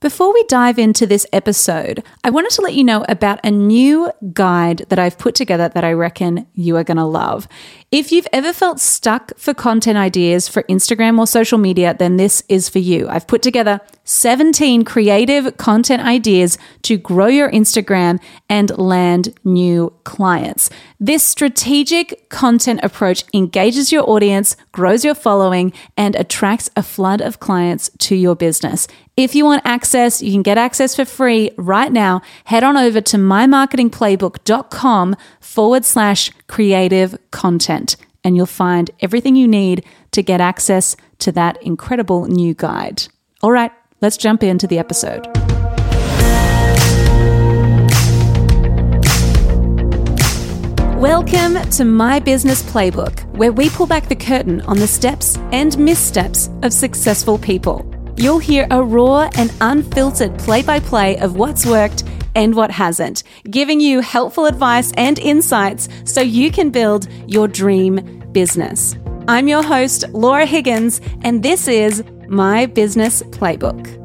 Before we dive into this episode, I wanted to let you know about a new guide that I've put together that I reckon you are going to love. If you've ever felt stuck for content ideas for Instagram or social media, then this is for you. I've put together 17 creative content ideas to grow your Instagram and land new clients. This strategic content approach engages your audience, grows your following, and attracts a flood of clients to your business. If you want access, you can get access for free right now. Head on over to mymarketingplaybook.com forward slash creative content, and you'll find everything you need to get access to that incredible new guide. All right, let's jump into the episode. Welcome to My Business Playbook, where we pull back the curtain on the steps and missteps of successful people. You'll hear a raw and unfiltered play by play of what's worked and what hasn't, giving you helpful advice and insights so you can build your dream business. I'm your host, Laura Higgins, and this is My Business Playbook.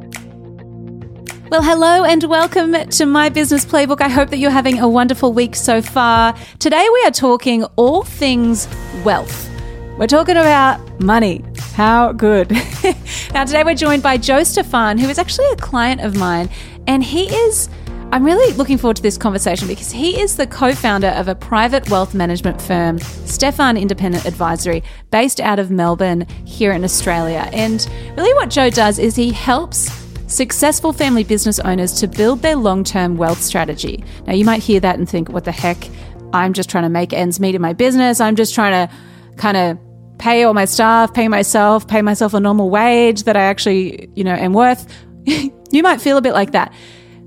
Well, hello and welcome to my business playbook. I hope that you're having a wonderful week so far. Today we are talking all things wealth. We're talking about money. How good. now, today we're joined by Joe Stephan, who is actually a client of mine, and he is. I'm really looking forward to this conversation because he is the co founder of a private wealth management firm, Stephan Independent Advisory, based out of Melbourne here in Australia. And really, what Joe does is he helps successful family business owners to build their long term wealth strategy. Now, you might hear that and think, what the heck? I'm just trying to make ends meet in my business. I'm just trying to kind of pay all my staff, pay myself, pay myself a normal wage that I actually, you know, am worth. you might feel a bit like that.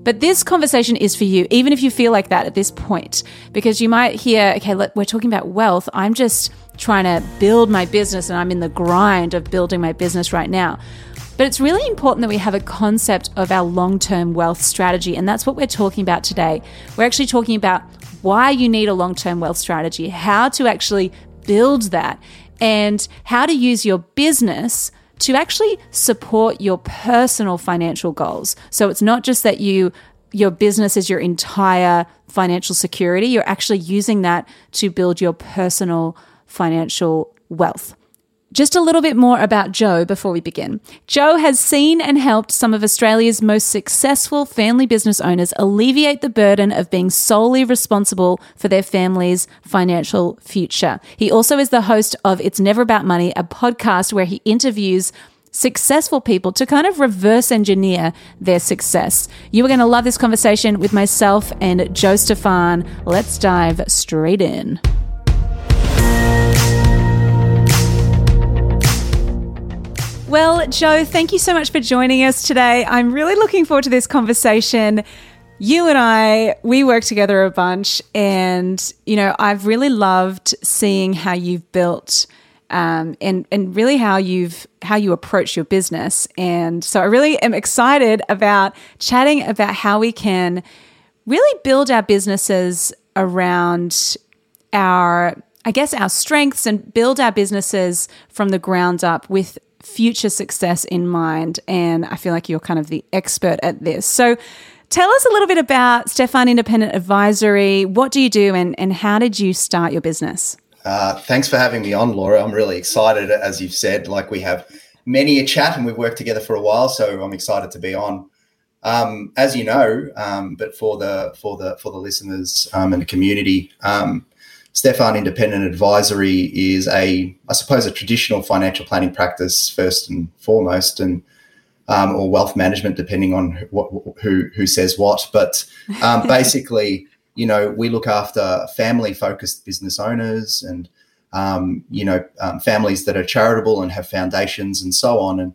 But this conversation is for you, even if you feel like that at this point, because you might hear, okay, look, we're talking about wealth. I'm just trying to build my business and I'm in the grind of building my business right now. But it's really important that we have a concept of our long term wealth strategy. And that's what we're talking about today. We're actually talking about why you need a long term wealth strategy, how to actually build that, and how to use your business to actually support your personal financial goals. So it's not just that you your business is your entire financial security, you're actually using that to build your personal financial wealth. Just a little bit more about Joe before we begin. Joe has seen and helped some of Australia's most successful family business owners alleviate the burden of being solely responsible for their family's financial future. He also is the host of It's Never About Money, a podcast where he interviews successful people to kind of reverse engineer their success. You are going to love this conversation with myself and Joe Stephan. Let's dive straight in. Well, Joe, thank you so much for joining us today. I'm really looking forward to this conversation. You and I, we work together a bunch, and you know, I've really loved seeing how you've built um, and and really how you've how you approach your business. And so I really am excited about chatting about how we can really build our businesses around our I guess our strengths and build our businesses from the ground up with future success in mind. And I feel like you're kind of the expert at this. So tell us a little bit about Stephan Independent Advisory. What do you do and, and how did you start your business? Uh, thanks for having me on, Laura. I'm really excited. As you've said, like we have many a chat and we've worked together for a while. So I'm excited to be on. Um, as you know, um, but for the for the for the listeners um, and the community, um, Stephan Independent Advisory is a, I suppose, a traditional financial planning practice first and foremost, and um, or wealth management, depending on who who, who says what. But um, basically, you know, we look after family-focused business owners and um, you know um, families that are charitable and have foundations and so on, and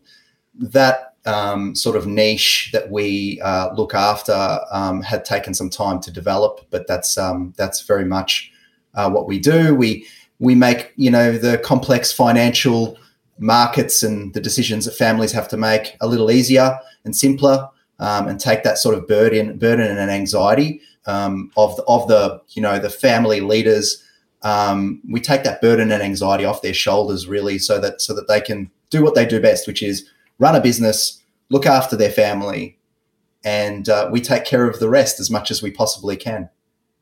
that um, sort of niche that we uh, look after um, had taken some time to develop, but that's um, that's very much uh, what we do. We we make you know the complex financial markets and the decisions that families have to make a little easier and simpler, um, and take that sort of burden burden and anxiety um, of the, of the you know the family leaders. Um, we take that burden and anxiety off their shoulders really, so that so that they can do what they do best, which is run a business, look after their family, and uh, we take care of the rest as much as we possibly can.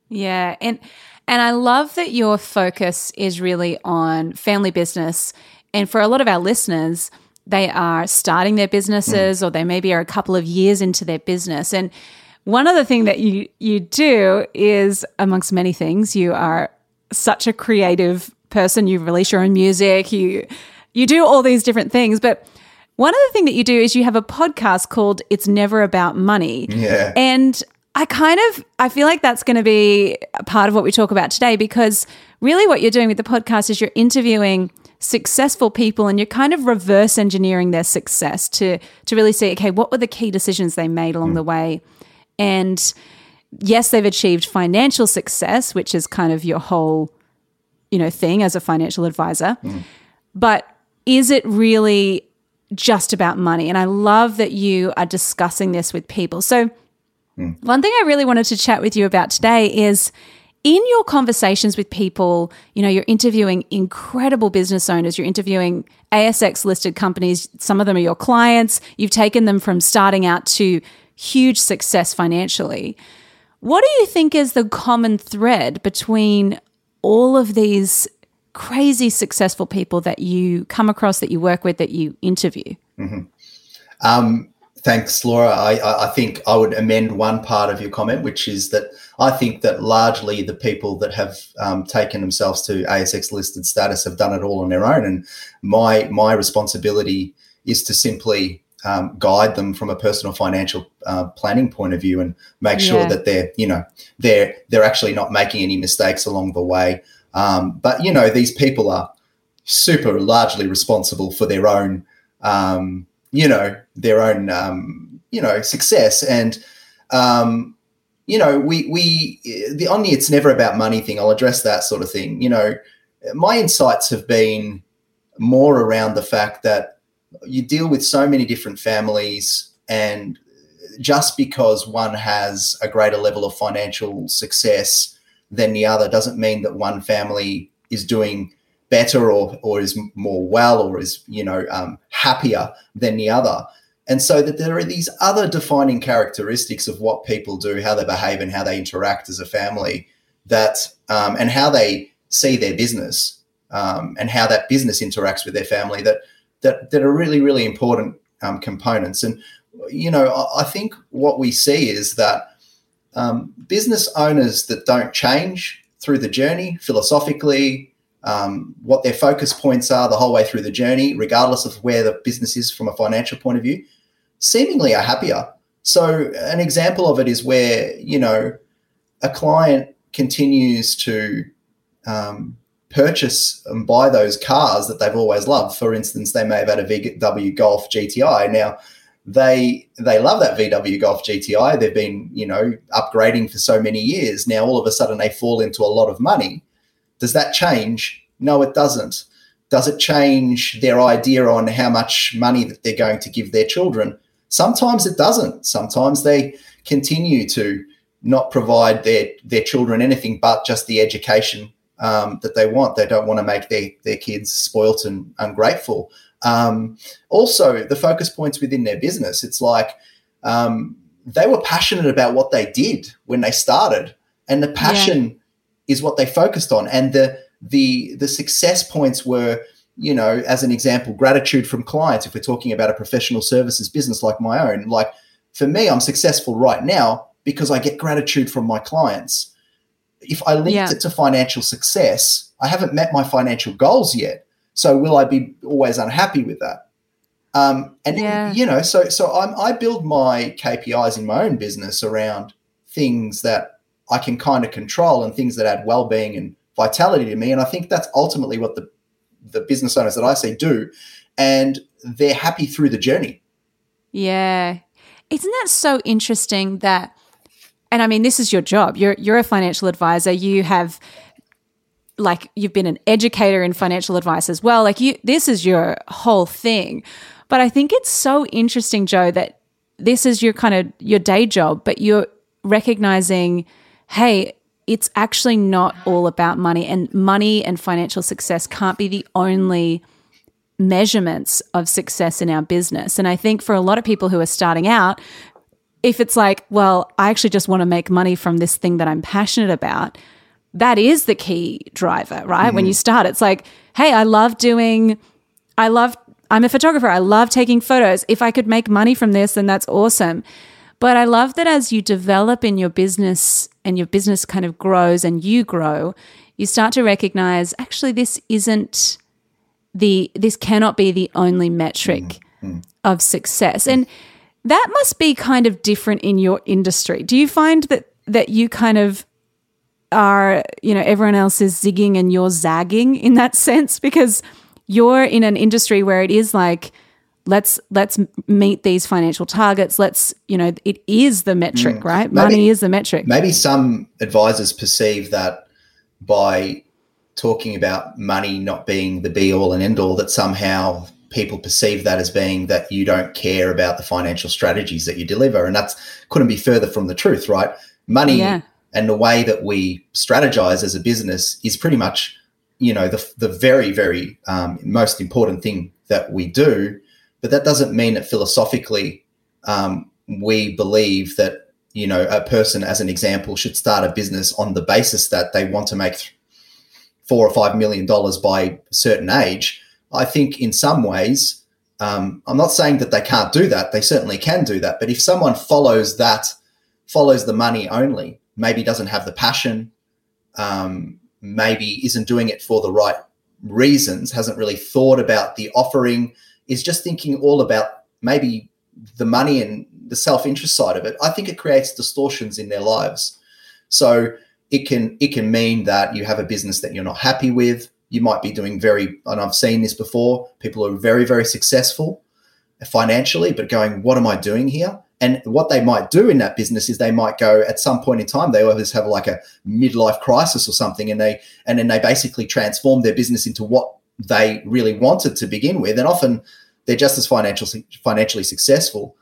Yeah, and and I love that your focus is really on family business. And for a lot of our listeners, they are starting their businesses mm. or they maybe are a couple of years into their business. And one other thing that you you do is amongst many things, you are such a creative person. You release your own music, you you do all these different things, but one other thing that you do is you have a podcast called It's Never About Money. Yeah. And I kind of I feel like that's going to be a part of what we talk about today because really what you're doing with the podcast is you're interviewing successful people and you're kind of reverse engineering their success to to really see okay what were the key decisions they made along mm. the way and yes they've achieved financial success which is kind of your whole you know thing as a financial advisor mm. but is it really just about money and i love that you are discussing this with people so Mm. One thing I really wanted to chat with you about today is in your conversations with people, you know, you're interviewing incredible business owners, you're interviewing ASX listed companies, some of them are your clients, you've taken them from starting out to huge success financially. What do you think is the common thread between all of these crazy successful people that you come across, that you work with, that you interview? Mm-hmm. Um, Thanks, Laura. I, I think I would amend one part of your comment, which is that I think that largely the people that have um, taken themselves to ASX listed status have done it all on their own, and my my responsibility is to simply um, guide them from a personal financial uh, planning point of view and make yeah. sure that they're you know they're they're actually not making any mistakes along the way. Um, but you know these people are super largely responsible for their own um, you know their own um, you know success. And um, you know we we the on it's never about money thing. I'll address that sort of thing. You know my insights have been more around the fact that you deal with so many different families and just because one has a greater level of financial success than the other doesn't mean that one family is doing better or or is more well or is you know um, happier than the other. And so that there are these other defining characteristics of what people do how they behave and how they interact as a family that um, and how they see their business um, and how that business interacts with their family that that that are really really important um, components. And you know I, I, think what we see is that um, business owners that don't change through the journey philosophically um, what their focus points are the whole way through the journey, regardless of where the business is from a financial point of view, seemingly are happier. So, an example of it is where, you know, a client continues to um, purchase and buy those cars that they've always loved. For instance, they may have had a VW Golf GTI. Now, they they love that VW Golf GTI. They've been, you know, upgrading for so many years. Now, all of a sudden, they fall into a lot of money does that change? No, it doesn't. Does it change their idea on how much money that they're going to give their children? Sometimes it doesn't. Sometimes they continue to not provide their their children anything but just the education um, that they want. They don't want to make their their kids spoilt and ungrateful. Um, also, the focus points within their business. It's like um, they were passionate about what they did when they started, and the passion is what they focused on, and the the the success points were you know as an example gratitude from clients. If we're talking about a professional services business like my own like for me i'm successful right now because i get gratitude from my clients. If i linked yeah. it to financial success i haven't met my financial goals yet. So will i be always unhappy with that? Um, and yeah. you know so so I'm, i build my kpis in my own business around things that I can kind of control and things that add well-being and vitality to me. And I think that's ultimately what the the business owners that I see do, and they're happy through the journey. Yeah, isn't that so interesting that? And I mean, this is your job. You're you're a financial advisor. You have like you've been an educator in financial advice as well. Like you, this is your whole thing. But I think it's so interesting, Joe, that this is your kind of your day job, but you're recognizing hey, it's actually not all about money, and money and financial success can't be the only measurements of success in our business. And I think for a lot of people who are starting out, if it's like, well, I actually just want to make money from this thing that I'm passionate about, that is the key driver, right? Mm-hmm. When you start, it's like, hey, I love doing, I love, I'm a photographer. I love taking photos. If I could make money from this, then that's awesome. But I love that as you develop in your business and your business kind of grows and you grow, you start to recognize actually this isn't the this cannot be the only metric mm-hmm. of success. And that must be kind of different in your industry. Do you find that that you kind of are, you know, everyone else is zigging and you're zagging in that sense because you're in an industry where it is like let's let's meet these financial targets. Let's you know it is the metric mm. right? Maybe, money is the metric. maybe some advisors perceive that by talking about money not being the be all and end all that somehow people perceive that as being that you don't care about the financial strategies that you deliver. And that's couldn't be further from the truth right? Money yeah. and the way that we strategize as a business is pretty much you know the, the very very um, most important thing that we do but that doesn't mean that philosophically um, we believe that you know a person as an example should start a business on the basis that they want to make four or five million dollars by a certain age I think in some ways, um, I'm not saying that they can't do that. They certainly can do that. But if someone follows that, follows the money only, maybe doesn't have the passion, um, maybe isn't doing it for the right reasons, hasn't really thought about the offering, is just thinking all about maybe the money and the self interest side of it, I think it creates distortions in their lives. So it can it can mean that you have a business that you're not happy with you might be doing very, and I've seen this before, people are very, very successful financially, but going, what am I doing here? And what they might do in that business is they might go at some point in time, they always have like a midlife crisis or something, and they and then they basically transform their business into what they really wanted to begin with. And often they're just as financial, financially successful.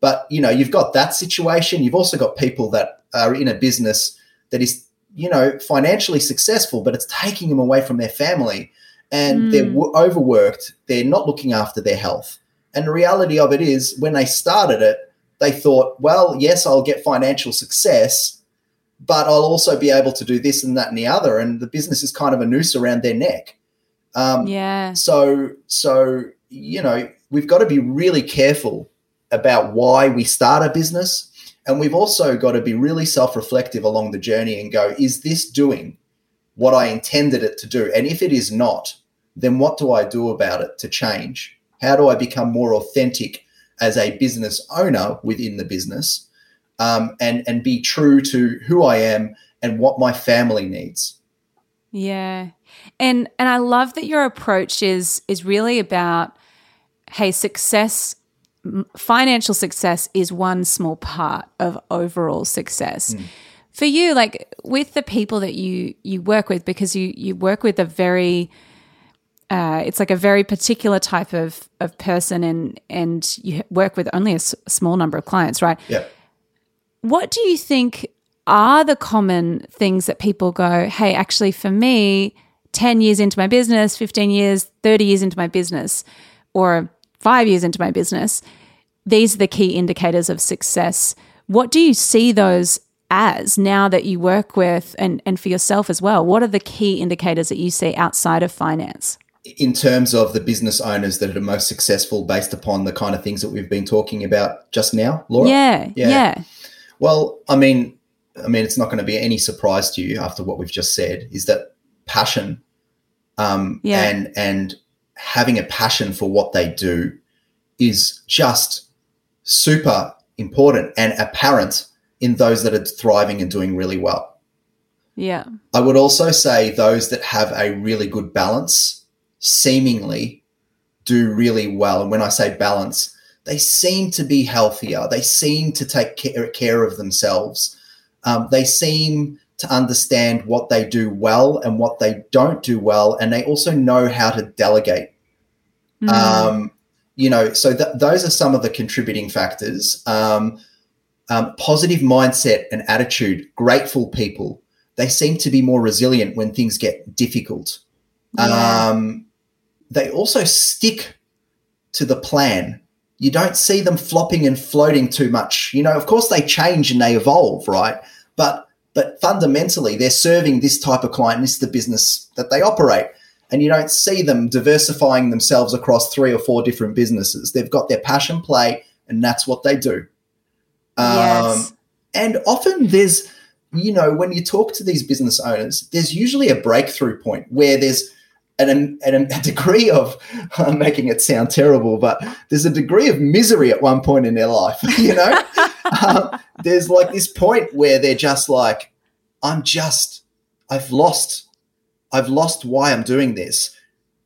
But you know, you've got that situation. You've also got people that are in a business that is you know, financially successful, but it's taking them away from their family and mm. they're w- overworked. They're not looking after their health. And the reality of it is, when they started it, they thought, well, yes, I'll get financial success, but I'll also be able to do this and that and the other. And the business is kind of a noose around their neck. Um, yeah. So, so you know, we've got to be really careful about why we start a business and we've also got to be really self reflective along the journey and go, is this doing what I intended it to do? And if it is not, then what do I do about it to change? How do I become more authentic as a business owner within the business um, and, and be true to who I am and what my family needs? Yeah. And and I love that your approach is is really about hey, success financial success is one small part of overall success. Mm. For you, like with the people that you you work with, because you you work with a very uh, it's like a very particular type of of person, and and you work with only a s- small number of clients, right? Yeah. What do you think are the common things that people go, hey, actually, for me, ten years into my business, fifteen years, thirty years into my business, or five years into my business, these are the key indicators of success. What do you see those as now that you work with and, and for yourself as well? What are the key indicators that you see outside of finance? In terms of the business owners that are most successful based upon the kind of things that we've been talking about just now, Laura? Yeah. Yeah. yeah. Well, I mean, I mean, it's not going to be any surprise to you after what we've just said is that passion um, yeah. and and having a passion for what they do is just super important and apparent in those that are thriving and doing really well. Yeah. I would also say those that have a really good balance seemingly do really well. And when I say balance, they seem to be healthier. They seem to take care, of themselves. Um, they seem to understand what they do well and what they don't do well. And they also know how to delegate Mm. Um, you know, so th- those are some of the contributing factors. Um, um, positive mindset and attitude, grateful people, they seem to be more resilient when things get difficult. Yeah. Um, they also stick to the plan you don't see them flopping and floating too much. You know, of course they change and they evolve, right? But but fundamentally they're serving this type of client, and this is the business that they operate. And you don't see them diversifying themselves across three or four different businesses. They've got their passion play, and that's what they do. Yes. Um, and often there's, you know, when you talk to these business owners, there's usually a breakthrough point where there's an, an, a degree of, I'm making it sound terrible, but there's a degree of misery at one point in their life, you know? um, there's like this point where they're just like, I'm just, I've lost, I've lost why I'm doing this.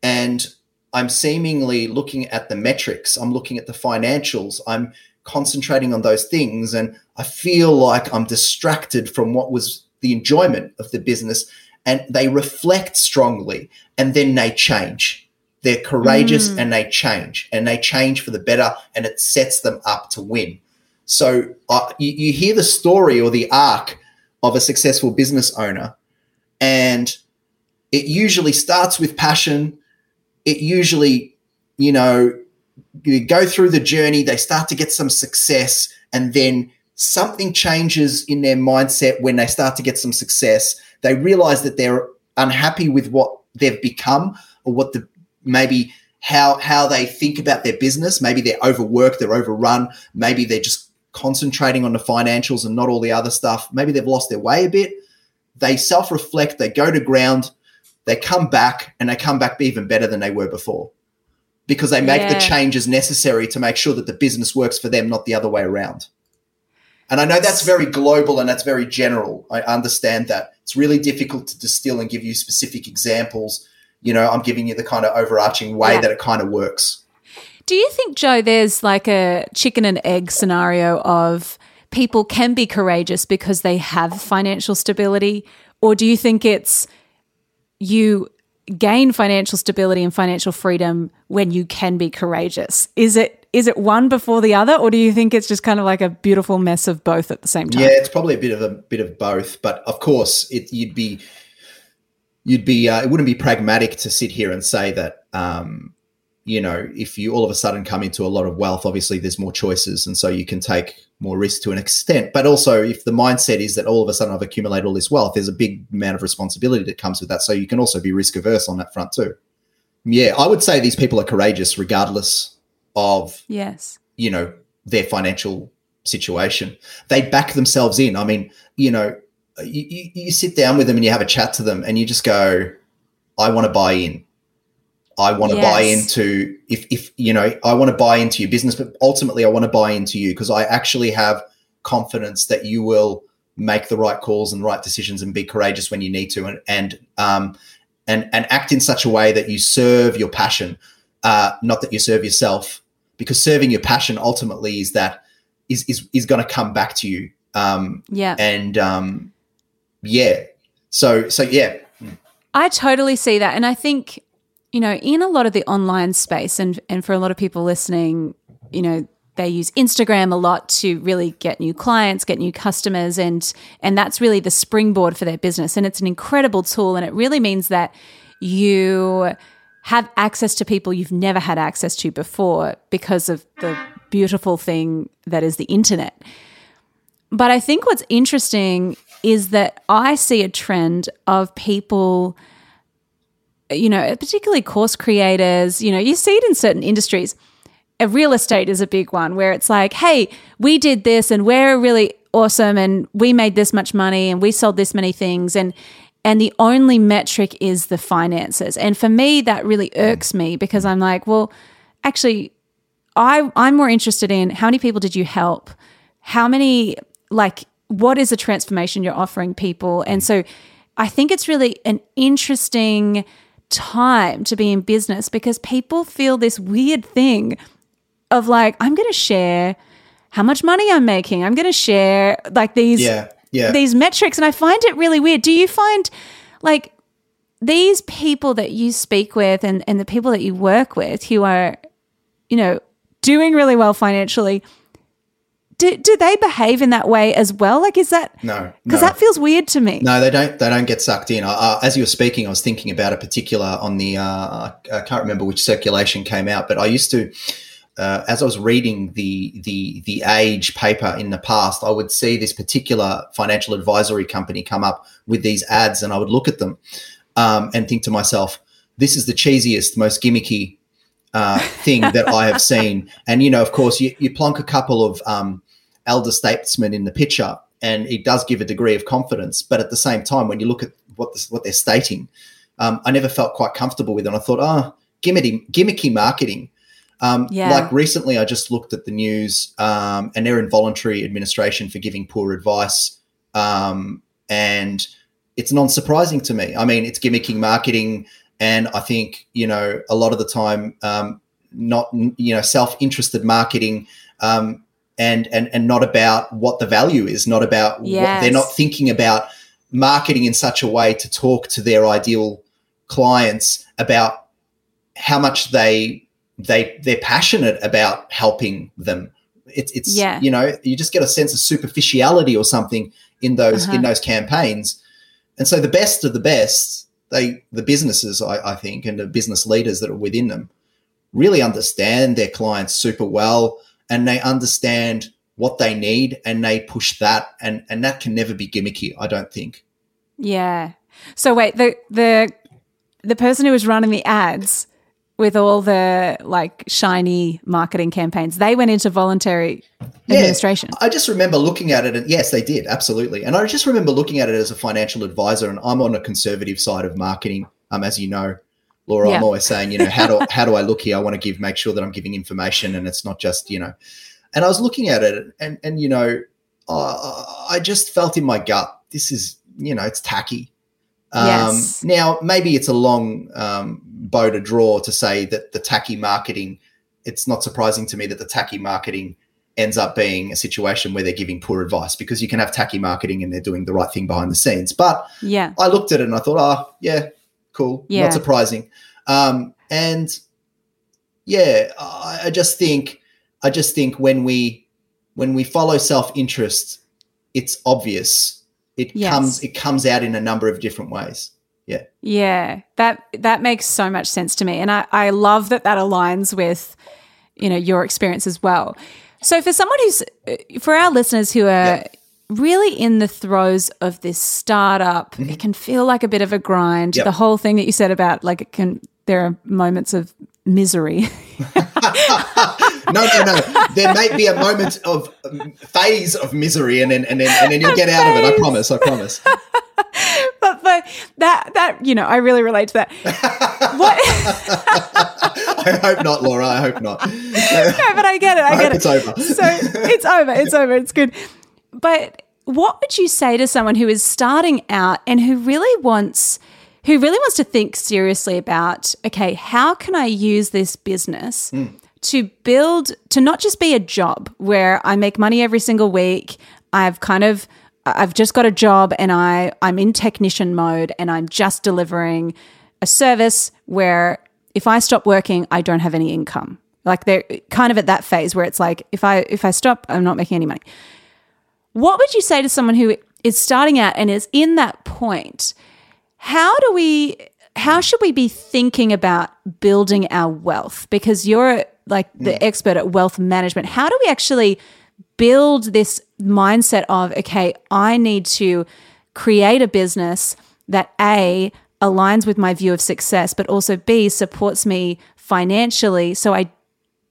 And I'm seemingly looking at the metrics, I'm looking at the financials, I'm concentrating on those things. And I feel like I'm distracted from what was the enjoyment of the business. And they reflect strongly and then they change. They're courageous Mm. and they change and they change for the better and it sets them up to win. So uh, you, you hear the story or the arc of a successful business owner, and it usually starts with passion. It usually, you know, you go through the journey, they start to get some success, and then something changes in their mindset when they start to get some success. They realize that they're unhappy with what they've become or what the maybe how how they think about their business. Maybe they're overworked, they're overrun, maybe they're just concentrating on the financials and not all the other stuff. Maybe they've lost their way a bit. They self-reflect, they go to ground, they come back and they come back even better than they were before. Because they make Yeah. the changes necessary to make sure that the business works for them, not the other way around. And I know that's very global and that's very general. I understand that. It's really difficult to distill and give you specific examples. You know, I'm giving you the kind of overarching way Yeah. that it kind of works. Do you think, Joe, there's like a chicken and egg scenario of people can be courageous because they have financial stability? Or do you think it's you gain financial stability and financial freedom when you can be courageous? Is it is it one before the other, or do you think it's just kind of like a beautiful mess of both at the same time? Yeah, it's probably a bit of a bit of both, but of course, it you'd be you'd be uh, it wouldn't be pragmatic to sit here and say that um, you know if you all of a sudden come into a lot of wealth, obviously there's more choices, and so you can take more risk to an extent. But also, if the mindset is that all of a sudden I've accumulated all this wealth, there's a big amount of responsibility that comes with that. So you can also be risk averse on that front too. Yeah, I would say these people are courageous regardless of Yes. you know their financial situation. They back themselves in. I mean you know you, you, sit down with them and you have a chat to them and you just go i want to buy in. I want to buy into if if you know i want to buy into your business but ultimately i want to buy into you because i actually have confidence that you will make the right calls and the right decisions and be courageous when you need to and and um and and act in such a way that you serve your passion uh, not that you serve yourself, because serving your passion ultimately is that is is is going to come back to you. Um, Yeah. and um, yeah, so so yeah, I totally see that. And I think, you know, in a lot of the online space and and for a lot of people listening, you know, they use Instagram a lot to really get new clients, get new customers and and that's really the springboard for their business and it's an incredible tool and it really means that you have access to people you've never had access to before because of the beautiful thing that is the internet. But I think what's interesting is that I see a trend of people, you know, particularly course creators, you know, you see it in certain industries. Real estate is a big one where it's like, hey, we did this and we're really awesome and we made this much money and we sold this many things and and the only metric is the finances. And for me that really irks me because I'm like, well, actually I I'm more interested in how many people did you help? How many like what is the transformation you're offering people? And mm. so I think it's really an interesting time to be in business because people feel this weird thing of like I'm going to share how much money I'm making. I'm going to share like these yeah, yeah. these metrics and I find it really weird. Do you find like these people that you speak with and, and the people that you work with who are, you know, doing really well financially, do, do they behave in that way as well? Like, is that no, because no. that feels weird to me? No, they don't. They don't get sucked in. Uh, as you were speaking, I was thinking about a particular on the. Uh, I can't remember which circulation came out, but I used to. Uh, as I was reading the the the age paper in the past, I would see this particular financial advisory company come up with these ads, and I would look at them um, and think to myself, "This is the cheesiest, most gimmicky uh, thing that I have seen." And you know, of course, you, you plonk a couple of um, elder statesmen in the picture, and it does give a degree of confidence. But at the same time, when you look at what this, what they're stating, um, I never felt quite comfortable with it. And I thought, oh, gimmicky, gimmicky marketing. Um, yeah. Like recently, I just looked at the news um, and their in voluntary administration for giving poor advice. Um, and it's non surprising to me. I mean, it's gimmicky marketing. And I think, you know, a lot of the time, um, not, you know, self interested marketing. Um, and, and and not about what the value is, not about yes. what they're not thinking about marketing in such a way to talk to their ideal clients about how much they they they're passionate about helping them. It's it's yeah. you know you just get a sense of superficiality or something in those uh-huh. in those campaigns, and so the best of the best they the businesses I, I think and the business leaders that are within them really understand their clients super well and they understand what they need and they push that and and that can never be gimmicky i don't think yeah so wait the the the person who was running the ads with all the like shiny marketing campaigns. They went into voluntary yeah, administration. I just remember looking at it, and yes, they did absolutely. And I just remember looking at it as a financial advisor, and I'm on a conservative side of marketing, um, as you know. Laura, yeah. I'm always saying, you know, how do how do I look here? I want to give make sure that I'm giving information, and it's not just, you know. And I was looking at it, and and you know, uh, I just felt in my gut, this is, you know, it's tacky. Um, yes. Now, maybe it's a long um, bow to draw to say that the tacky marketing, it's not surprising to me that the tacky marketing ends up being a situation where they're giving poor advice because you can have tacky marketing and they're doing the right thing behind the scenes. But yeah, I looked at it and I thought, oh, yeah, cool, yeah. not surprising. Um, and yeah, I, I just think, I just think when we when we follow self interest, it's obvious it yes. comes it comes out in a number of different ways yeah yeah that that makes so much sense to me and i i love that that aligns with you know your experience as well so for someone who's for our listeners who are really in the throes of this startup mm-hmm. it can feel like a bit of a grind yep. the whole thing that you said about like it can there are moments of misery no, no, no. There may be a moment of um, phase of misery, and then and then and then you'll get out of it. I promise. I promise. but but that that you know, I really relate to that. what? I hope not, Laura. I hope not. no, but I get it. I, I get it. It's over. So it's over. It's over. It's good. But what would you say to someone who is starting out and who really wants? who really wants to think seriously about okay, how can I use this business mm to build to not just be a job where I make money every single week. I've kind of I've just got a job and I I'm in technician mode and I'm just delivering a service where if I stop working, I don't have any income. Like they're kind of at that phase where it's like if I if I stop, I'm not making any money. What would you say to someone who is starting out and is in that point? How do we how should we be thinking about building our wealth? Because you're like the mm. expert at wealth management. How do we actually build this mindset of, okay, I need to create a business that A, aligns with my view of success, but also B, supports me financially so I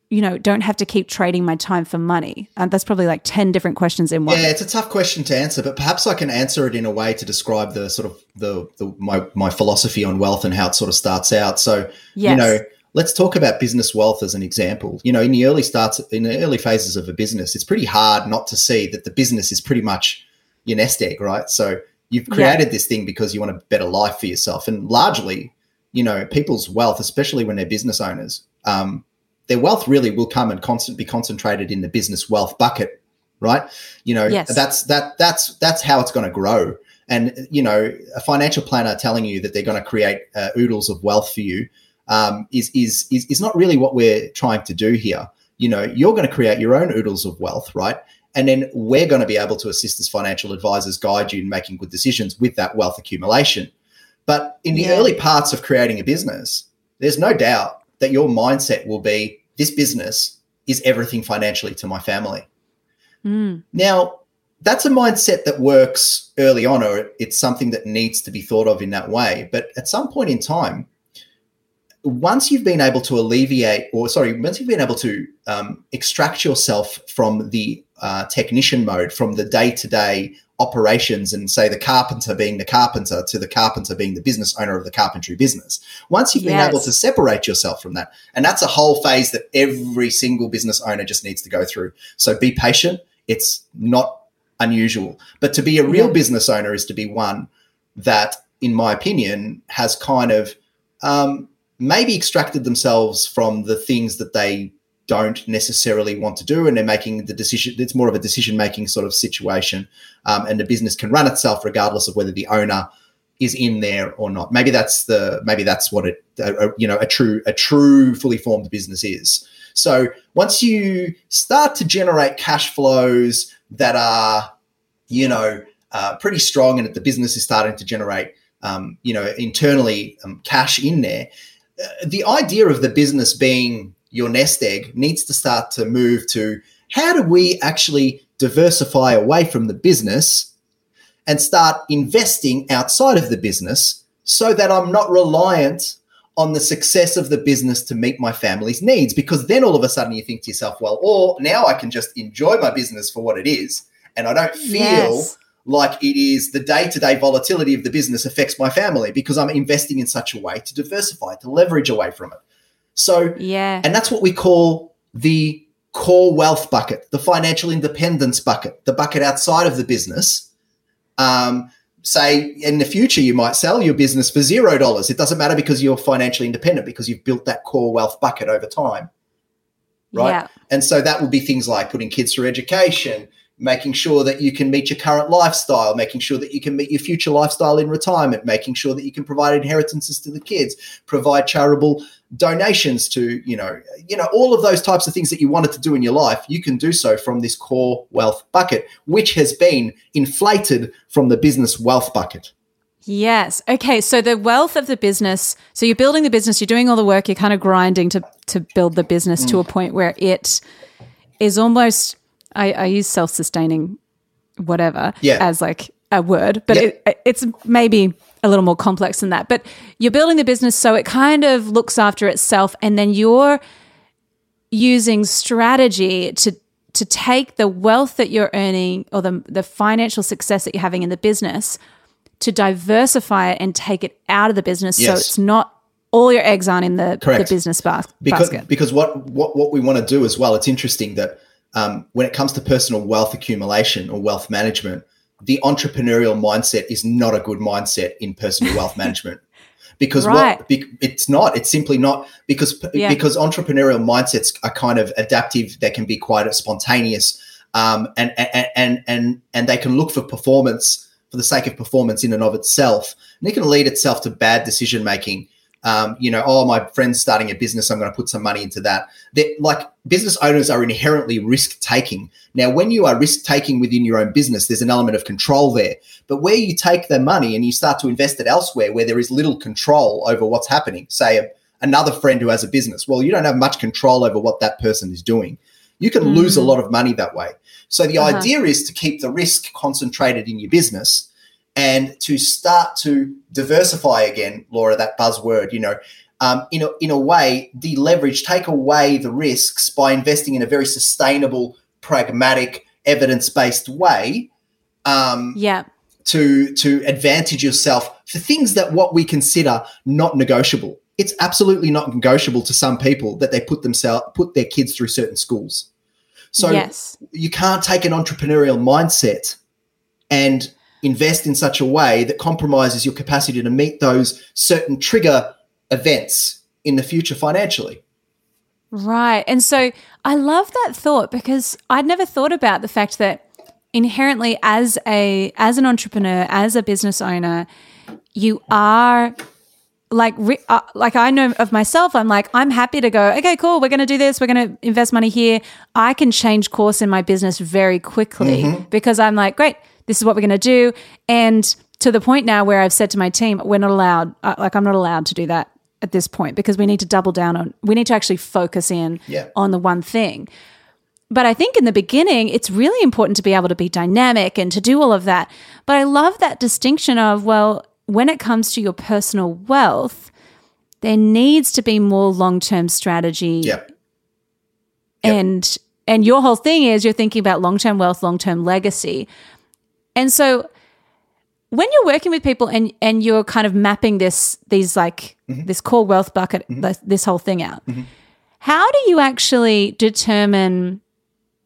you know, don't have to keep trading my time for money? And that's probably like 10 different questions in one. Yeah, it's a tough question to answer, but perhaps I can answer it in a way to describe the sort of the, the my, my philosophy on wealth and how it sort of starts out. So, yes. you know, let's talk about business wealth as an example. You know, in the early starts, in the early phases of a business, it's pretty hard not to see that the business is pretty much your nest egg, right? So you've created yeah. this thing because you want a better life for yourself, and largely, you know, people's wealth, especially when they're business owners, um, their wealth really will come and constant be concentrated in the business wealth bucket, right? You know, yes. that's that that's that's how it's going to grow. And you know, a financial planner telling you that they're going to create uh, oodles of wealth for you um, is, is, is, is not really what we're trying to do here. You know, you're going to create your own oodles of wealth, right? And then we're going to be able to assist as financial advisors, guide you in making good decisions with that wealth accumulation. But in the yeah. early parts of creating a business, there's no doubt that your mindset will be this business is everything financially to my family. Mm. Now, that's a mindset that works early on, or it's something that needs to be thought of in that way. But at some point in time, once you've been able to alleviate, or sorry, once you've been able to um, extract yourself from the uh, technician mode, from the day to day operations, and say the carpenter being the carpenter to the carpenter being the business owner of the carpentry business, once you've yes. been able to separate yourself from that, and that's a whole phase that every single business owner just needs to go through. So be patient. It's not unusual. But to be a real yeah. business owner is to be one that, in my opinion, has kind of um, maybe extracted themselves from the things that they don't necessarily want to do and they're making the decision it's more of a decision making sort of situation um, and the business can run itself regardless of whether the owner is in there or not. Maybe that's the maybe that's what it you know a true a true fully formed business is. So once you start to generate cash flows that are you know uh, pretty strong and that the business is starting to generate um, you know internally um, cash in there the idea of the business being your nest egg needs to start to move to how do we actually diversify away from the business and start investing outside of the business so that I'm not reliant on the success of the business to meet my family's needs. Because then all of a sudden you think to yourself, well, or now I can just enjoy my business for what it is and I don't feel yes like it is the day to day volatility of the business affects my family because I'm investing in such a way to diversify, to leverage away from it. So, yeah. And that's what we call the core wealth bucket, the financial independence bucket, the bucket outside of the business. Um, say in the future, you might sell your business for zero dollars. It doesn't matter because you're financially independent because you've built that core wealth bucket over time. Right. Yeah. And so that would be things like putting kids through education, making sure that you can meet your current lifestyle, making sure that you can meet your future lifestyle in retirement, making sure that you can provide inheritances to the kids, provide charitable donations to, you know, you know, all of those types of things that you wanted to do in your life, you can do so from this core wealth bucket, which has been inflated from the business wealth bucket. Yes. Okay. So the wealth of the business. So you're building the business. You're doing all the work. You're kind of grinding to to build the business mm. to a point where it is almost I, I use self sustaining whatever yeah. as like a word, but it, it's maybe a little more complex than that. But you're building the business so it kind of looks after itself, and then you're using strategy to to take the wealth that you're earning or the the financial success that you're having in the business to diversify it and take it out of the business yes. so it's not all your eggs aren't in the, the business bas- because, basket. Because what, what what we want to do as well, it's interesting that um, when it comes to personal wealth accumulation or wealth management, the entrepreneurial mindset is not a good mindset in personal wealth management. Because right. what it's not. It's simply not. Because yeah. because entrepreneurial mindsets are kind of adaptive. They can be quite spontaneous um, and, and and and and they can look for performance for the sake of performance in and of itself. And it can lead itself to bad decision making um, you know, oh, my friend's starting a business, I'm going to put some money into that. That like business owners are inherently risk taking. Now, when you are risk taking within your own business, there's an element of control there. But where you take the money and you start to invest it elsewhere, where there is little control over what's happening, say a, another friend who has a business, well, you don't have much control over what that person is doing. You can mm-hmm. lose a mm. lot of money that way. So the uh-huh. idea is to keep the risk concentrated in your business and to start to diversify again, Laura, that buzzword, you know, um, in, a, in a way, deleverage, take away the risks by investing in a very sustainable, pragmatic, evidence based way. Um, yeah. To, to advantage yourself for things that what we consider not negotiable. It's absolutely not negotiable to some people that they put themselves put their kids through certain schools. So yes. you can't take an entrepreneurial mindset and invest in such a way that compromises your capacity to meet those certain trigger events in the future financially. Right. And so I love that thought because I'd never thought about the fact that inherently as a as an entrepreneur, as a business owner, you are like uh, like I know of myself I'm like I'm happy to go okay cool we're going to do this we're going to invest money here I can change course in my business very quickly mm-hmm. because I'm like great this is what we're going to do. And to the point now where I've said to my team, we're not allowed, uh, like, I'm not allowed to do that at this point because we need to double down on we need to actually focus in Yeah. on the one thing. But I think in the beginning, it's really important to be able to be dynamic and to do all of that. But I love that distinction of, well, when it comes to your personal wealth, there needs to be more long term strategy. Yeah. Yep. And and your whole thing is you're thinking about long term wealth, long term legacy. And so when you're working with people and and you're kind of mapping this these like Mm-hmm. this core wealth bucket this, this whole thing out how do you actually determine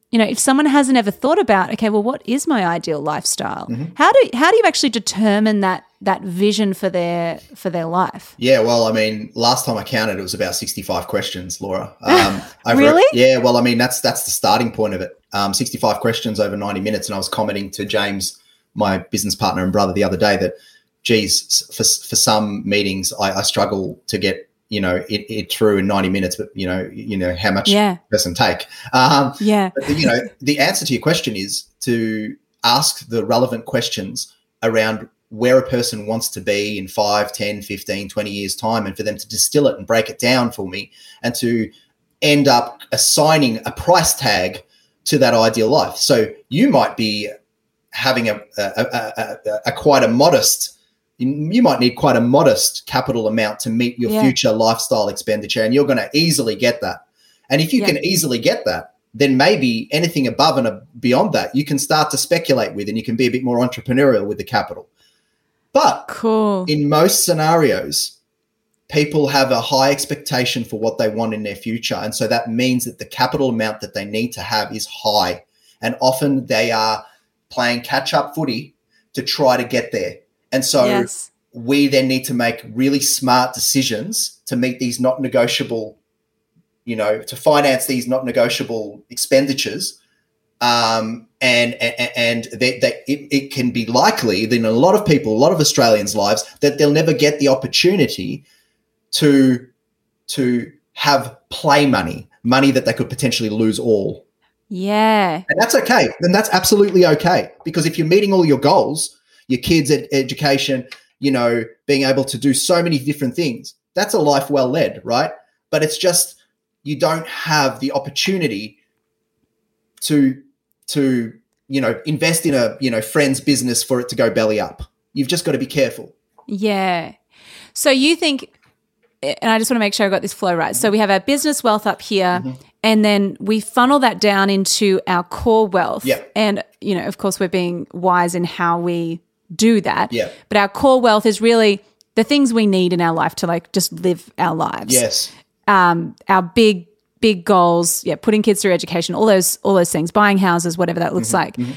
you know if someone hasn't ever thought about okay well what is my ideal lifestyle Mm-hmm. how do how do you actually determine that that vision for their for their life Yeah, well, I mean, last time I counted, it was about sixty-five questions, Laura. Um, over- Really? Yeah. Well, I mean, that's that's the starting point of it. Um, sixty-five questions over ninety minutes, and I was commenting to James, my business partner and brother, the other day that, geez, for for some meetings, I, I struggle to get you know it, it through in ninety minutes, but you know, you know how much Yeah. person take. Um, yeah but you know, the answer to your question is to ask the relevant questions around where a person wants to be in 5, 10, 15, 20 years' time, and for them to distill it and break it down for me and to end up assigning a price tag to that ideal life. So you might be having a, a, a, a, quite a modest you might need quite a modest capital amount to meet your Yeah. future lifestyle expenditure and you're going to easily get that and if you Yeah. can easily get that then maybe anything above and beyond that you can start to speculate with and you can be a bit more entrepreneurial with the capital but cool in most scenarios people have a high expectation for what they want in their future and so that means that the capital amount that they need to have is high and often they are playing catch up footy to try to get there. And so yes. we then need to make really smart decisions to meet these not negotiable you know to finance these not negotiable expenditures. Um, and and, and that, that it, it can be likely that in a lot of people a lot of australians lives that they'll never get the opportunity to to have play money money that they could potentially lose all yeah and that's okay. Then that's absolutely okay. Because if you're meeting all your goals, your kids' ed- education, you know, being able to do so many different things, that's a life well led, right? But it's just you don't have the opportunity to to you know invest in a you know friend's business for it to go belly up. You've just got to be careful. Yeah. So you think, and I just want to make sure I got this flow right. So we have our business wealth up here, Mm-hmm. And then we funnel that down into our core wealth. Yeah. And, you know, of course, we're being wise in how we do that. Yeah. But our core wealth is really the things we need in our life to like just live our lives. Yes. Um, our big, big goals. Yeah. Putting kids through education, all those, all those things, buying houses, whatever that looks mm-hmm. like. Mm-hmm.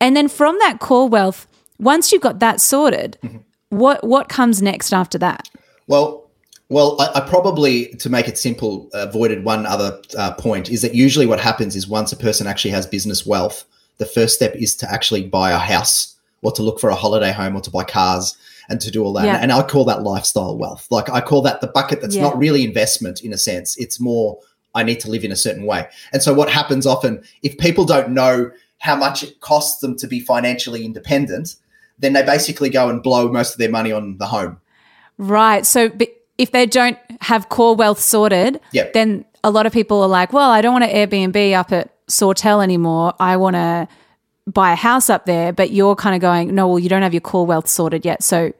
And then from that core wealth, once you've got that sorted, mm-hmm. what what comes next after that? Well, well, I, I probably, to make it simple, avoided one other uh, point. Is that usually what happens is once a person actually has business wealth, the first step is to actually buy a house or to look for a holiday home or to buy cars and to do all that. Yeah. And I call that lifestyle wealth. Like I call that the bucket that's Yeah. not really investment in a sense. It's more I need to live in a certain way. And so what happens often if people don't know how much it costs them to be financially independent, then they basically go and blow most of their money on the home. Right. So b- if they don't have core wealth sorted, Yep. then a lot of people are like, well, I don't want to Airbnb up at Sawtell anymore. I want to buy a house up there. But you're kind of going, no, well, you don't have your core wealth sorted yet. So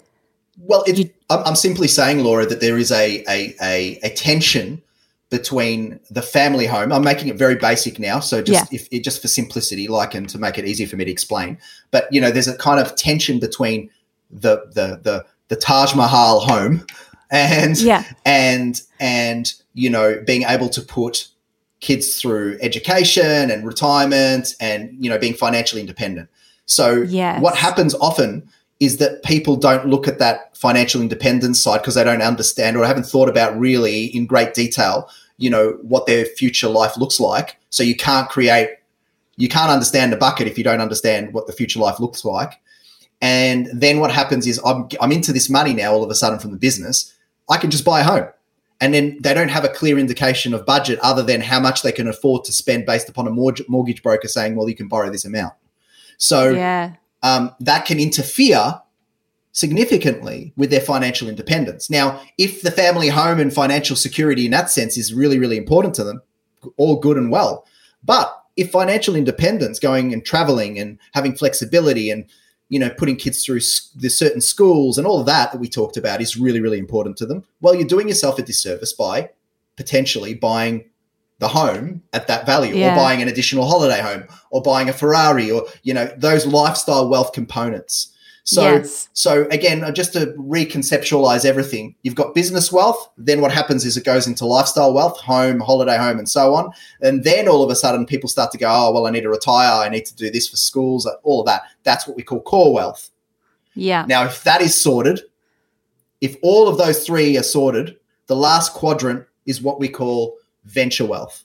Well, it, I'm, I'm simply saying, Laura, that there is a, a, a, a tension between the family home. I'm making it very basic now, so just if it, just for simplicity, like and to make it easier for me to explain. But you know, there's a kind of tension between the the the, the Taj Mahal home and Yeah. and and you know being able to put kids through education and retirement and you know being financially independent. So Yes. what happens often is that people don't look at that financial independence side because they don't understand or haven't thought about really in great detail, you know, what their future life looks like. So you can't create, you can't understand the bucket if you don't understand what the future life looks like. And then what happens is I'm, I'm into this money now all of a sudden from the business. I can just buy a home. And then they don't have a clear indication of budget other than how much they can afford to spend based upon a mortgage, mortgage broker saying, well, you can borrow this amount. So yeah. um, that can interfere significantly with their financial independence. Now, if the family home and financial security in that sense is really, really important to them, all good and well. But if financial independence, going and traveling and having flexibility and you know putting kids through the certain schools and all of that that we talked about is really, really important to them, well, you're doing yourself a disservice by potentially buying the home at that value yeah. or buying an additional holiday home or buying a Ferrari or you know those lifestyle wealth components so, yes. so again, uh, just to reconceptualize everything, you've got business wealth. Then what happens is it goes into lifestyle wealth, home, holiday home, and so on. And then all of a sudden, people start to go, "Oh, well, I need to retire. I need to do this for schools. Uh, all of that. That's what we call core wealth." Yeah. Now, if that is sorted, if all of those three are sorted, the last quadrant is what we call venture wealth.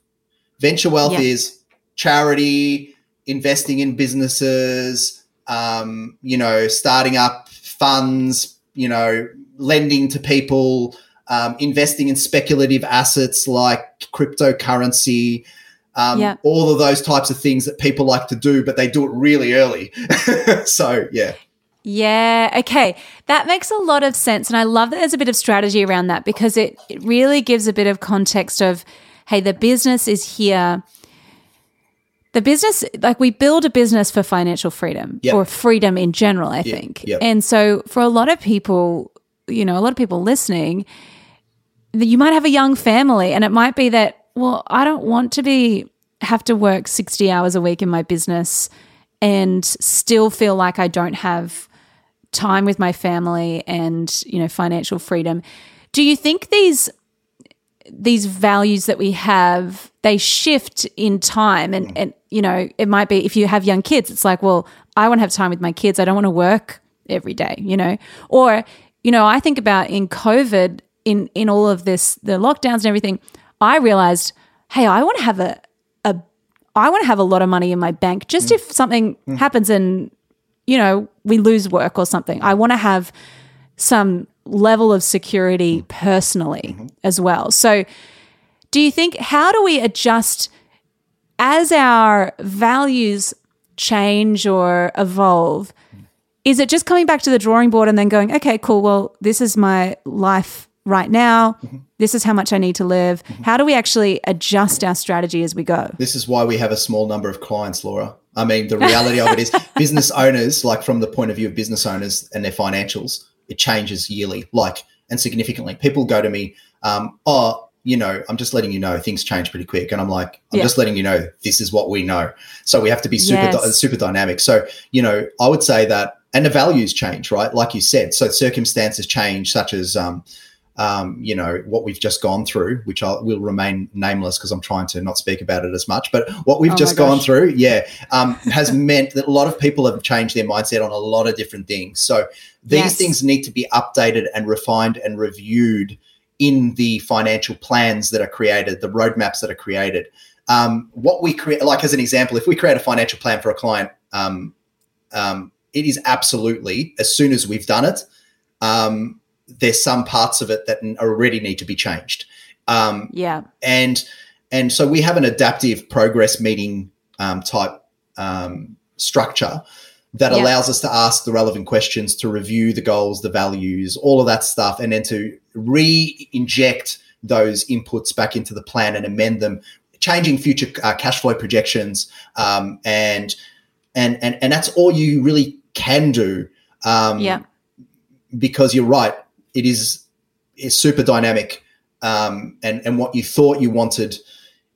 Venture wealth yeah. is charity, investing in businesses um, you know, starting up funds, you know, lending to people, um, investing in speculative assets like cryptocurrency, um, yeah. all of those types of things that people like to do, but they do it really early. so, yeah. Yeah, okay. That makes a lot of sense. And I love that there's a bit of strategy around that because it, it really gives a bit of context of, hey, the business is here the business like we build a business for financial freedom yep. or freedom in general i yep. think yep. and so for a lot of people you know a lot of people listening you might have a young family and it might be that well i don't want to be have to work 60 hours a week in my business and still feel like i don't have time with my family and you know financial freedom do you think these these values that we have they shift in time. And and you know it might be if you have young kids it's like well i want to have time with my kids. I don't want to work every day you know? Or you know i think about in covid in in all of this the lockdowns and everything i realized hey i want to have a a i want to have a lot of money in my bank just mm. if something mm. happens and you know we lose work or something. I want to have some level of security personally mm-hmm. as well. So, do you think how do we adjust as our values change or evolve? Is it just coming back to the drawing board and then going, okay, cool, well, this is my life right now. Mm-hmm. This is how much I need to live. Mm-hmm. How do we actually adjust our strategy as we go? This is why we have a small number of clients, Laura. I mean, the reality of it is business owners, like from the point of view of business owners and their financials, it changes yearly, like and significantly. People go to me, um, oh, you know, I'm just letting you know things change pretty quick, and I'm like, I'm yeah. just letting you know this is what we know. So we have to be super yes. di- super dynamic. So you know, I would say that, and the values change, right? Like you said, so circumstances change, such as um, um, you know, what we've just gone through, which I will remain nameless because I'm trying to not speak about it as much. But what we've oh just gone through, yeah, um, has meant that a lot of people have changed their mindset on a lot of different things. So these yes. things need to be updated and refined and reviewed in the financial plans that are created, the roadmaps that are created. Um, what we create, like as an example, if we create a financial plan for a client, um, um, it is absolutely as soon as we've done it um, there's some parts of it that already need to be changed. Um, yeah. And and so we have an adaptive progress meeting um, type um, structure that yep. allows us to ask the relevant questions, to review the goals, the values, all of that stuff, and then to re-inject those inputs back into the plan and amend them, changing future uh, cash flow projections, um, and and and and that's all you really can do. Um, yeah. Because you're right, it is is super dynamic, um, and and what you thought you wanted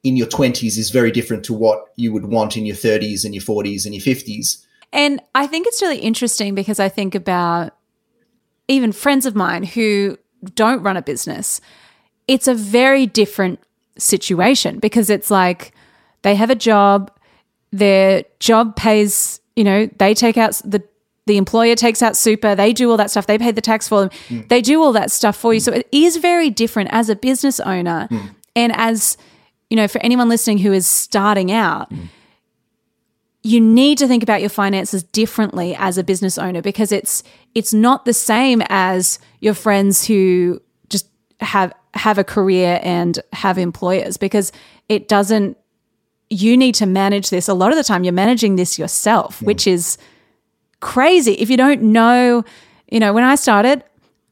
in your 20s is very different to what you would want in your 30s and your 40s and your 50s. And I think it's really interesting because I think about even friends of mine who don't run a business. It's a very different situation because it's like they have a job, their job pays, you know, they take out the the employer takes out super, they do all that stuff, they pay the tax for them, mm. they do all that stuff for you. So it is very different as a business owner mm. and as, you know, for anyone listening who is starting out. Mm. You need to think about your finances differently as a business owner because it's it's not the same as your friends who just have have a career and have employers because it doesn't you need to manage this a lot of the time you're managing this yourself which is crazy if you don't know you know, when I started,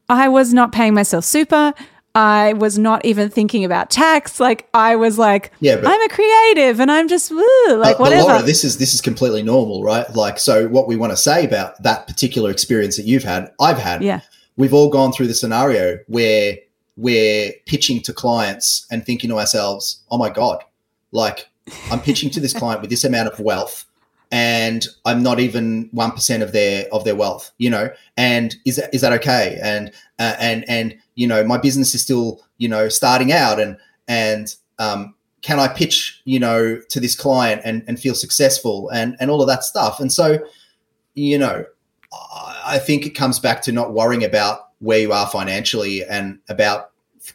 I was not paying myself super. I was not even thinking about tax. Like I was like, Yeah, I'm a creative and I'm just woo, like But- but whatever. Laura, this is this is completely normal, right? Like, so what we want to say about that particular experience that you've had, I've had. yeah. We've all gone through the scenario where we're pitching to clients and thinking to ourselves, "Oh my god, like I'm pitching to this client with this amount of wealth." And I'm not even one percent of their of their wealth, you know. And is that is that okay? And uh, and and you know, my business is still you know starting out, and and um, can I pitch, you know, to this client and, and feel successful and, and all of that stuff. And so, you know, I I think it comes back to not worrying about where you are financially and about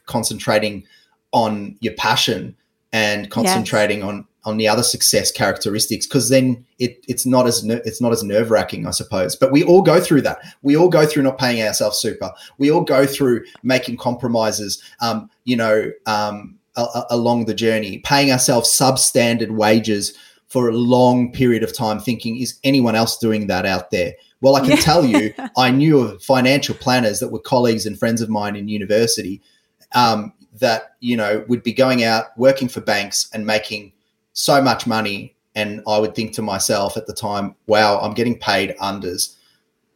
concentrating on your passion and concentrating on on the other success characteristics because then it, it's not as ner- it's not as nerve wracking I suppose. But we all go through that. We all go through not paying ourselves super. We all go through making compromises um, you know um, a- a- along the journey. Paying ourselves substandard wages for a long period of time thinking is anyone else doing that out there? Well I can Yeah. tell you I knew of financial planners that were colleagues and friends of mine in university um, that you know would be going out working for banks and making so much money and i would think to myself at the time wow i'm getting paid unders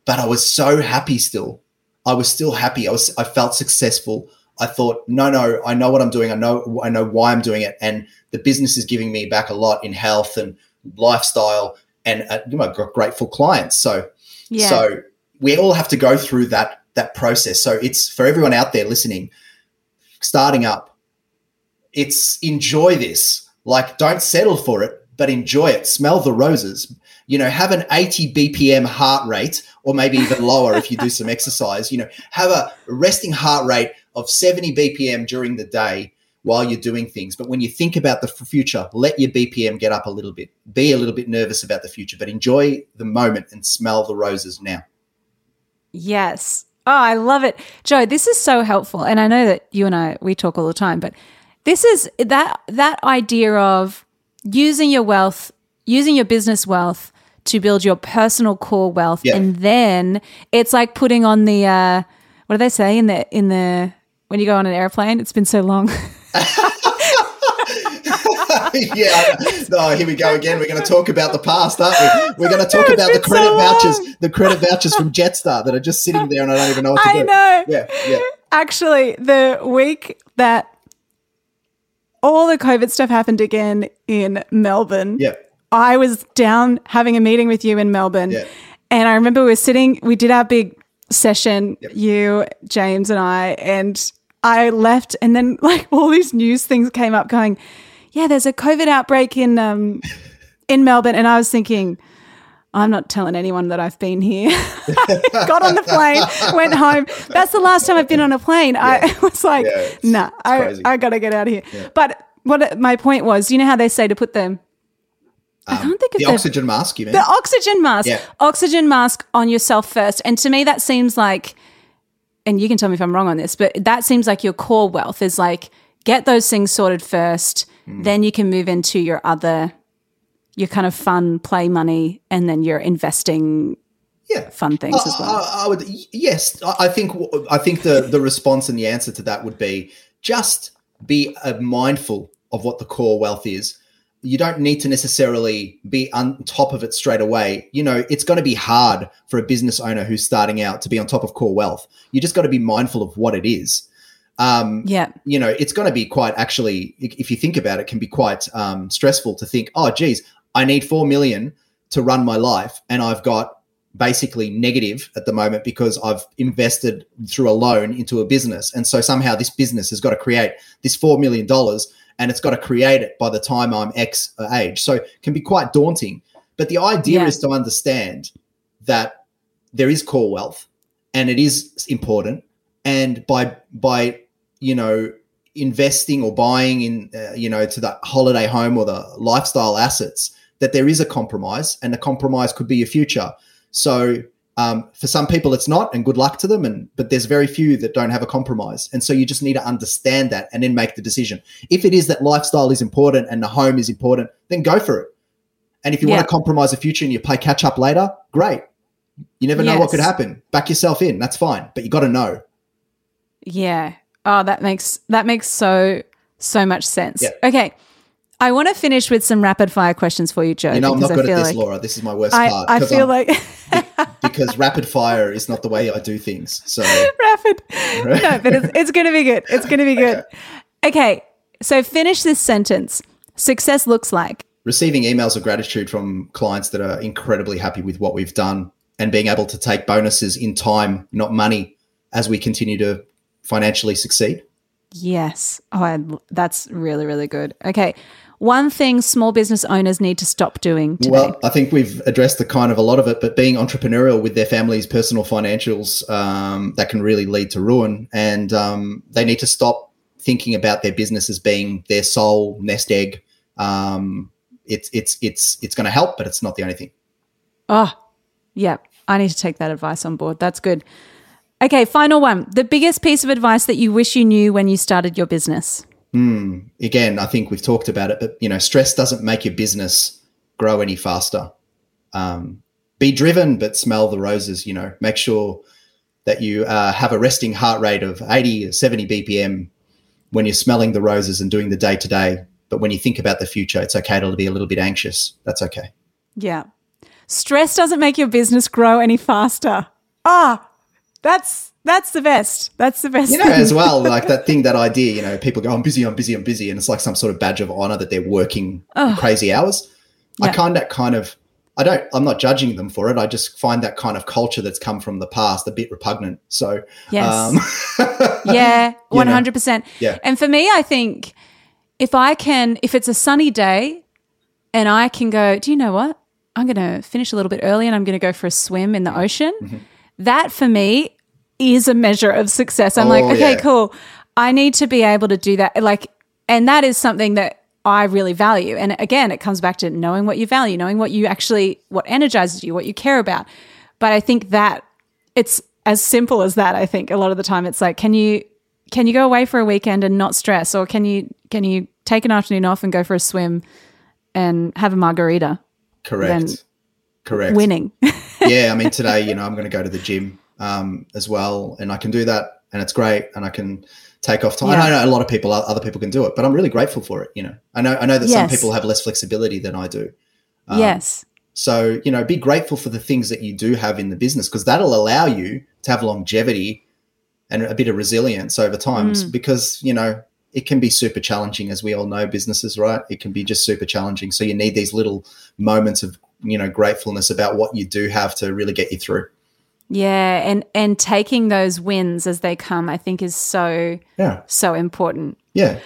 but i was so happy still i was still happy i was i felt successful i thought no no i know what i'm doing i know i know why i'm doing it and the business is giving me back a lot in health and lifestyle and uh, you know grateful clients so Yeah. so we all have to go through that that process. So it's for everyone out there listening, starting up. It's enjoy this. Like don't settle for it, but enjoy it. Smell the roses. You know, have an 80 BPM heart rate, or maybe even lower if you do some exercise. You know, have a resting heart rate of 70 BPM during the day while you're doing things. But when you think about the future, let your BPM get up a little bit. Be a little bit nervous about the future, but enjoy the moment and smell the roses now. Yes. Oh, I love it. Joe, this is so helpful. And I know that you and I we talk all the time, but this is that that idea of using your wealth, using your business wealth to build your personal core wealth Yeah. and then it's like putting on the uh what do they say in the in the when you go on an airplane? It's been so long. yeah. No, here we go again. We're going to talk about the past, aren't we? We're going to talk about the been so credit vouchers, the credit vouchers from Jetstar that are just sitting there and I don't even know what to I do. know. Yeah, yeah. Actually, the week that all the COVID stuff happened again in Melbourne, Yeah. I was down having a meeting with you in Melbourne. Yeah. And I remember we were sitting, we did our big session, Yep. you, James, and I, and I left, and then like all these news things came up going, yeah, there's a COVID outbreak in um in Melbourne. And I was thinking, I'm not telling anyone that I've been here. Got on the plane, went home. That's the last time I've been on a plane. I was like, Yeah, it's- nah, I. I gotta get out of here. But what my point was, you know how they say to put them I can't think of The the, oxygen mask, you mean? the oxygen mask. Yeah. Oxygen mask on yourself first. And to me, that seems like, and you can tell me if I'm wrong on this, but that seems like your core wealth is like get those things sorted first, Hmm. then you can move into your other, your kind of fun play money, and then you're investing yeah. fun things as well. I, I would yes. I think I think the the response and the answer to that would be just be uh, mindful of what the core wealth is. You don't need to necessarily be on top of it straight away. You know, it's going to be hard for a business owner who's starting out to be on top of core wealth. You just got to be mindful of what it is. Um, yeah. you know, it's going to be quite actually, if you think about it, can be quite um, stressful to think, oh, geez, I need four million to run my life, and I've got basically negative at the moment because I've invested through a loan into a business, and so somehow this business has got to create this four million dollars, and it's got to create it by the time I'm X age. So it can be quite daunting. But the idea Yeah. is to understand that there is core wealth, and it is important, and by by you know investing or buying in uh, you know to that holiday home or the lifestyle assets that there is a compromise and the compromise could be your future so um, for some people it's not and good luck to them and but there's very few that don't have a compromise and so you just need to understand that and then make the decision if it is that lifestyle is important and the home is important then go for it and if you Yeah. want to compromise the future and you play catch up later great You never know what could happen. Back yourself in. That's fine, but you got to know. Yeah. Oh, that makes that makes so so much sense. Yeah. Okay. I want to finish with some rapid fire questions for you, Joe. You know, I'm not good at this, like Laura. This is my worst I, part. I feel I'm- like because rapid fire is not the way I do things. So rapid. No, but it's, it's going to be good. It's going to be good. Okay. So finish this sentence. Success looks like. receiving emails of gratitude from clients that are incredibly happy with what we've done and being able to take bonuses in time, not money, as we continue to financially succeed. Yes. Oh, I, that's really, really good. Okay. One thing small business owners need to stop doing today. Well, I think we've addressed the kind of a lot of it, but being entrepreneurial with their family's personal financials, um, that can really lead to ruin. And um, they need to stop thinking about their business as being their sole nest egg. Um, it's it's it's it's going to help, but it's not the only thing. Oh, yeah. I need to take that advice on board. That's good. Okay, final one. The biggest piece of advice that you wish you knew when you started your business. Again, I think we've talked about it, but you know, stress doesn't make your business grow any faster. Um, be driven, but smell the roses. You know, make sure that you uh, have a resting heart rate of 80 or 70 BPM when you're smelling the roses and doing the day to day. But when you think about the future, it's okay to be a little bit anxious. That's okay. Yeah. Stress doesn't make your business grow any faster. Ah, that's that's the best. That's the best. You know, thing. as well, like that thing, that idea, you know, people go, I'm busy, I'm busy, I'm busy. And it's like some sort of badge of honor that they're working crazy hours. I Yeah. kind of, kind of, I don't, I'm not judging them for it. I just find that kind of culture that's come from the past a bit repugnant. So, Yes. um, Yeah, You know. Yeah. And for me, I think if I can, if it's a sunny day, and I can go, do you know what? I'm going to finish a little bit early, and I'm going to go for a swim in the ocean. Mm-hmm. That for me is a measure of success. I'm like, Oh, okay, yeah. cool. I need to be able to do that. Like, and that is something that I really value. And again, it comes back to knowing what you value, knowing what you actually, what energizes you, what you care about. But I think that it's as simple as that. I think a lot of the time it's like, can you can you go away for a weekend and not stress, or can you can you take an afternoon off and go for a swim and have a margarita? correct. Then correct. Winning. yeah. I mean, today, you know, I'm going to go to the gym um, as well, and I can do that, and it's great, and I can take off time. Yeah. I know a lot of people, other people can do it, but I'm really grateful for it. You know, I know, I know that some people have less flexibility than I do. Um, yes. So, you know, be grateful for the things that you do have in the business because that'll allow you to have longevity and a bit of resilience over times because, you know, it can be super challenging as we all know businesses, right? It can be just super challenging. So you need these little moments of, you know, gratefulness about what you do have to really get you through. Yeah, and and taking those wins as they come, I think, is so Yeah. so important. Yeah.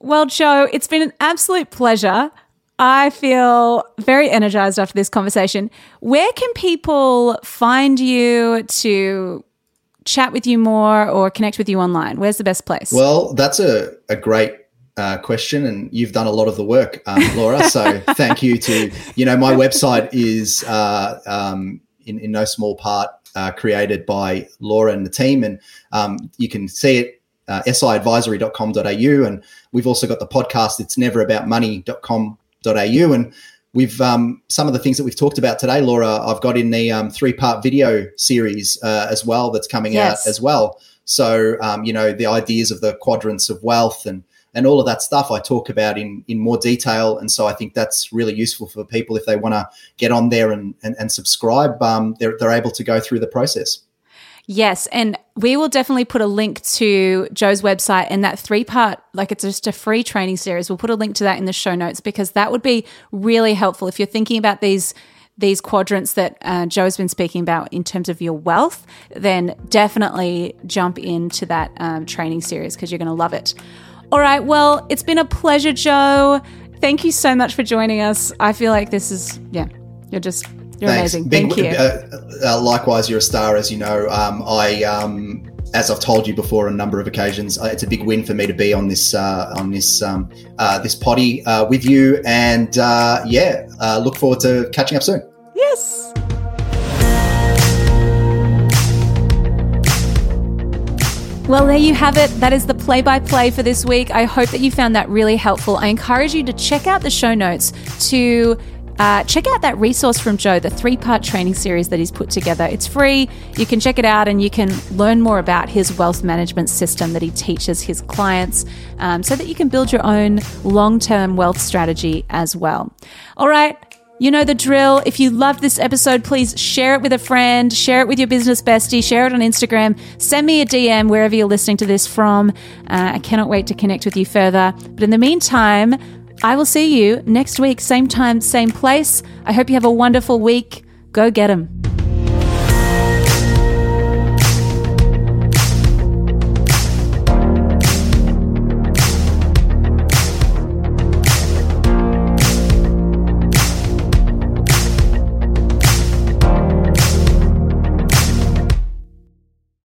Well, Joe, it's been an absolute pleasure. I feel very energized after this conversation. Where can people find you to chat with you more or connect with you online? Where's the best place? Well, that's a, a great uh, question, and you've done a lot of the work, um, Laura. So thank you to you know my website is uh, um, in in no small part uh, created by Laura and the team, and um, you can see it. Uh, siadvisory.com.au and we've also got the podcast it's never about money.com.au and we've um, some of the things that we've talked about today laura i've got in the um, three part video series uh, as well that's coming Yes. out as well so um, you know the ideas of the quadrants of wealth and and all of that stuff I talk about in in more detail. And so I think that's really useful for people if they want to get on there and and, and subscribe. Um, they're they're able to go through the process. Yes, and we will definitely put a link to Joe's website and that three part, like it's just a free training series. We'll put a link to that in the show notes because that would be really helpful if you're thinking about these these quadrants that uh, Joe's been speaking about in terms of your wealth. Then definitely jump into that um, training series because you're going to love it. All right, well, it's been a pleasure, Joe. Thank you so much for joining us. I feel like this is yeah, you're just you're Thanks. amazing. Big- Thank you. Uh, uh, likewise, you're a star, as you know. Um, I, um, as I've told you before on a number of occasions, uh, it's a big win for me to be on this uh, on this um, uh, this potty uh, with you, and uh, yeah, uh, look forward to catching up soon. Yes. Well, there you have it. That is the play by play for this week. I hope that you found that really helpful. I encourage you to check out the show notes to uh, check out that resource from Joe, the three part training series that he's put together. It's free. You can check it out and you can learn more about his wealth management system that he teaches his clients um, so that you can build your own long term wealth strategy as well. All right. You know the drill. If you love this episode, please share it with a friend, share it with your business bestie, share it on Instagram, send me a DM wherever you're listening to this from. Uh, I cannot wait to connect with you further. But in the meantime, I will see you next week, same time, same place. I hope you have a wonderful week. Go get them.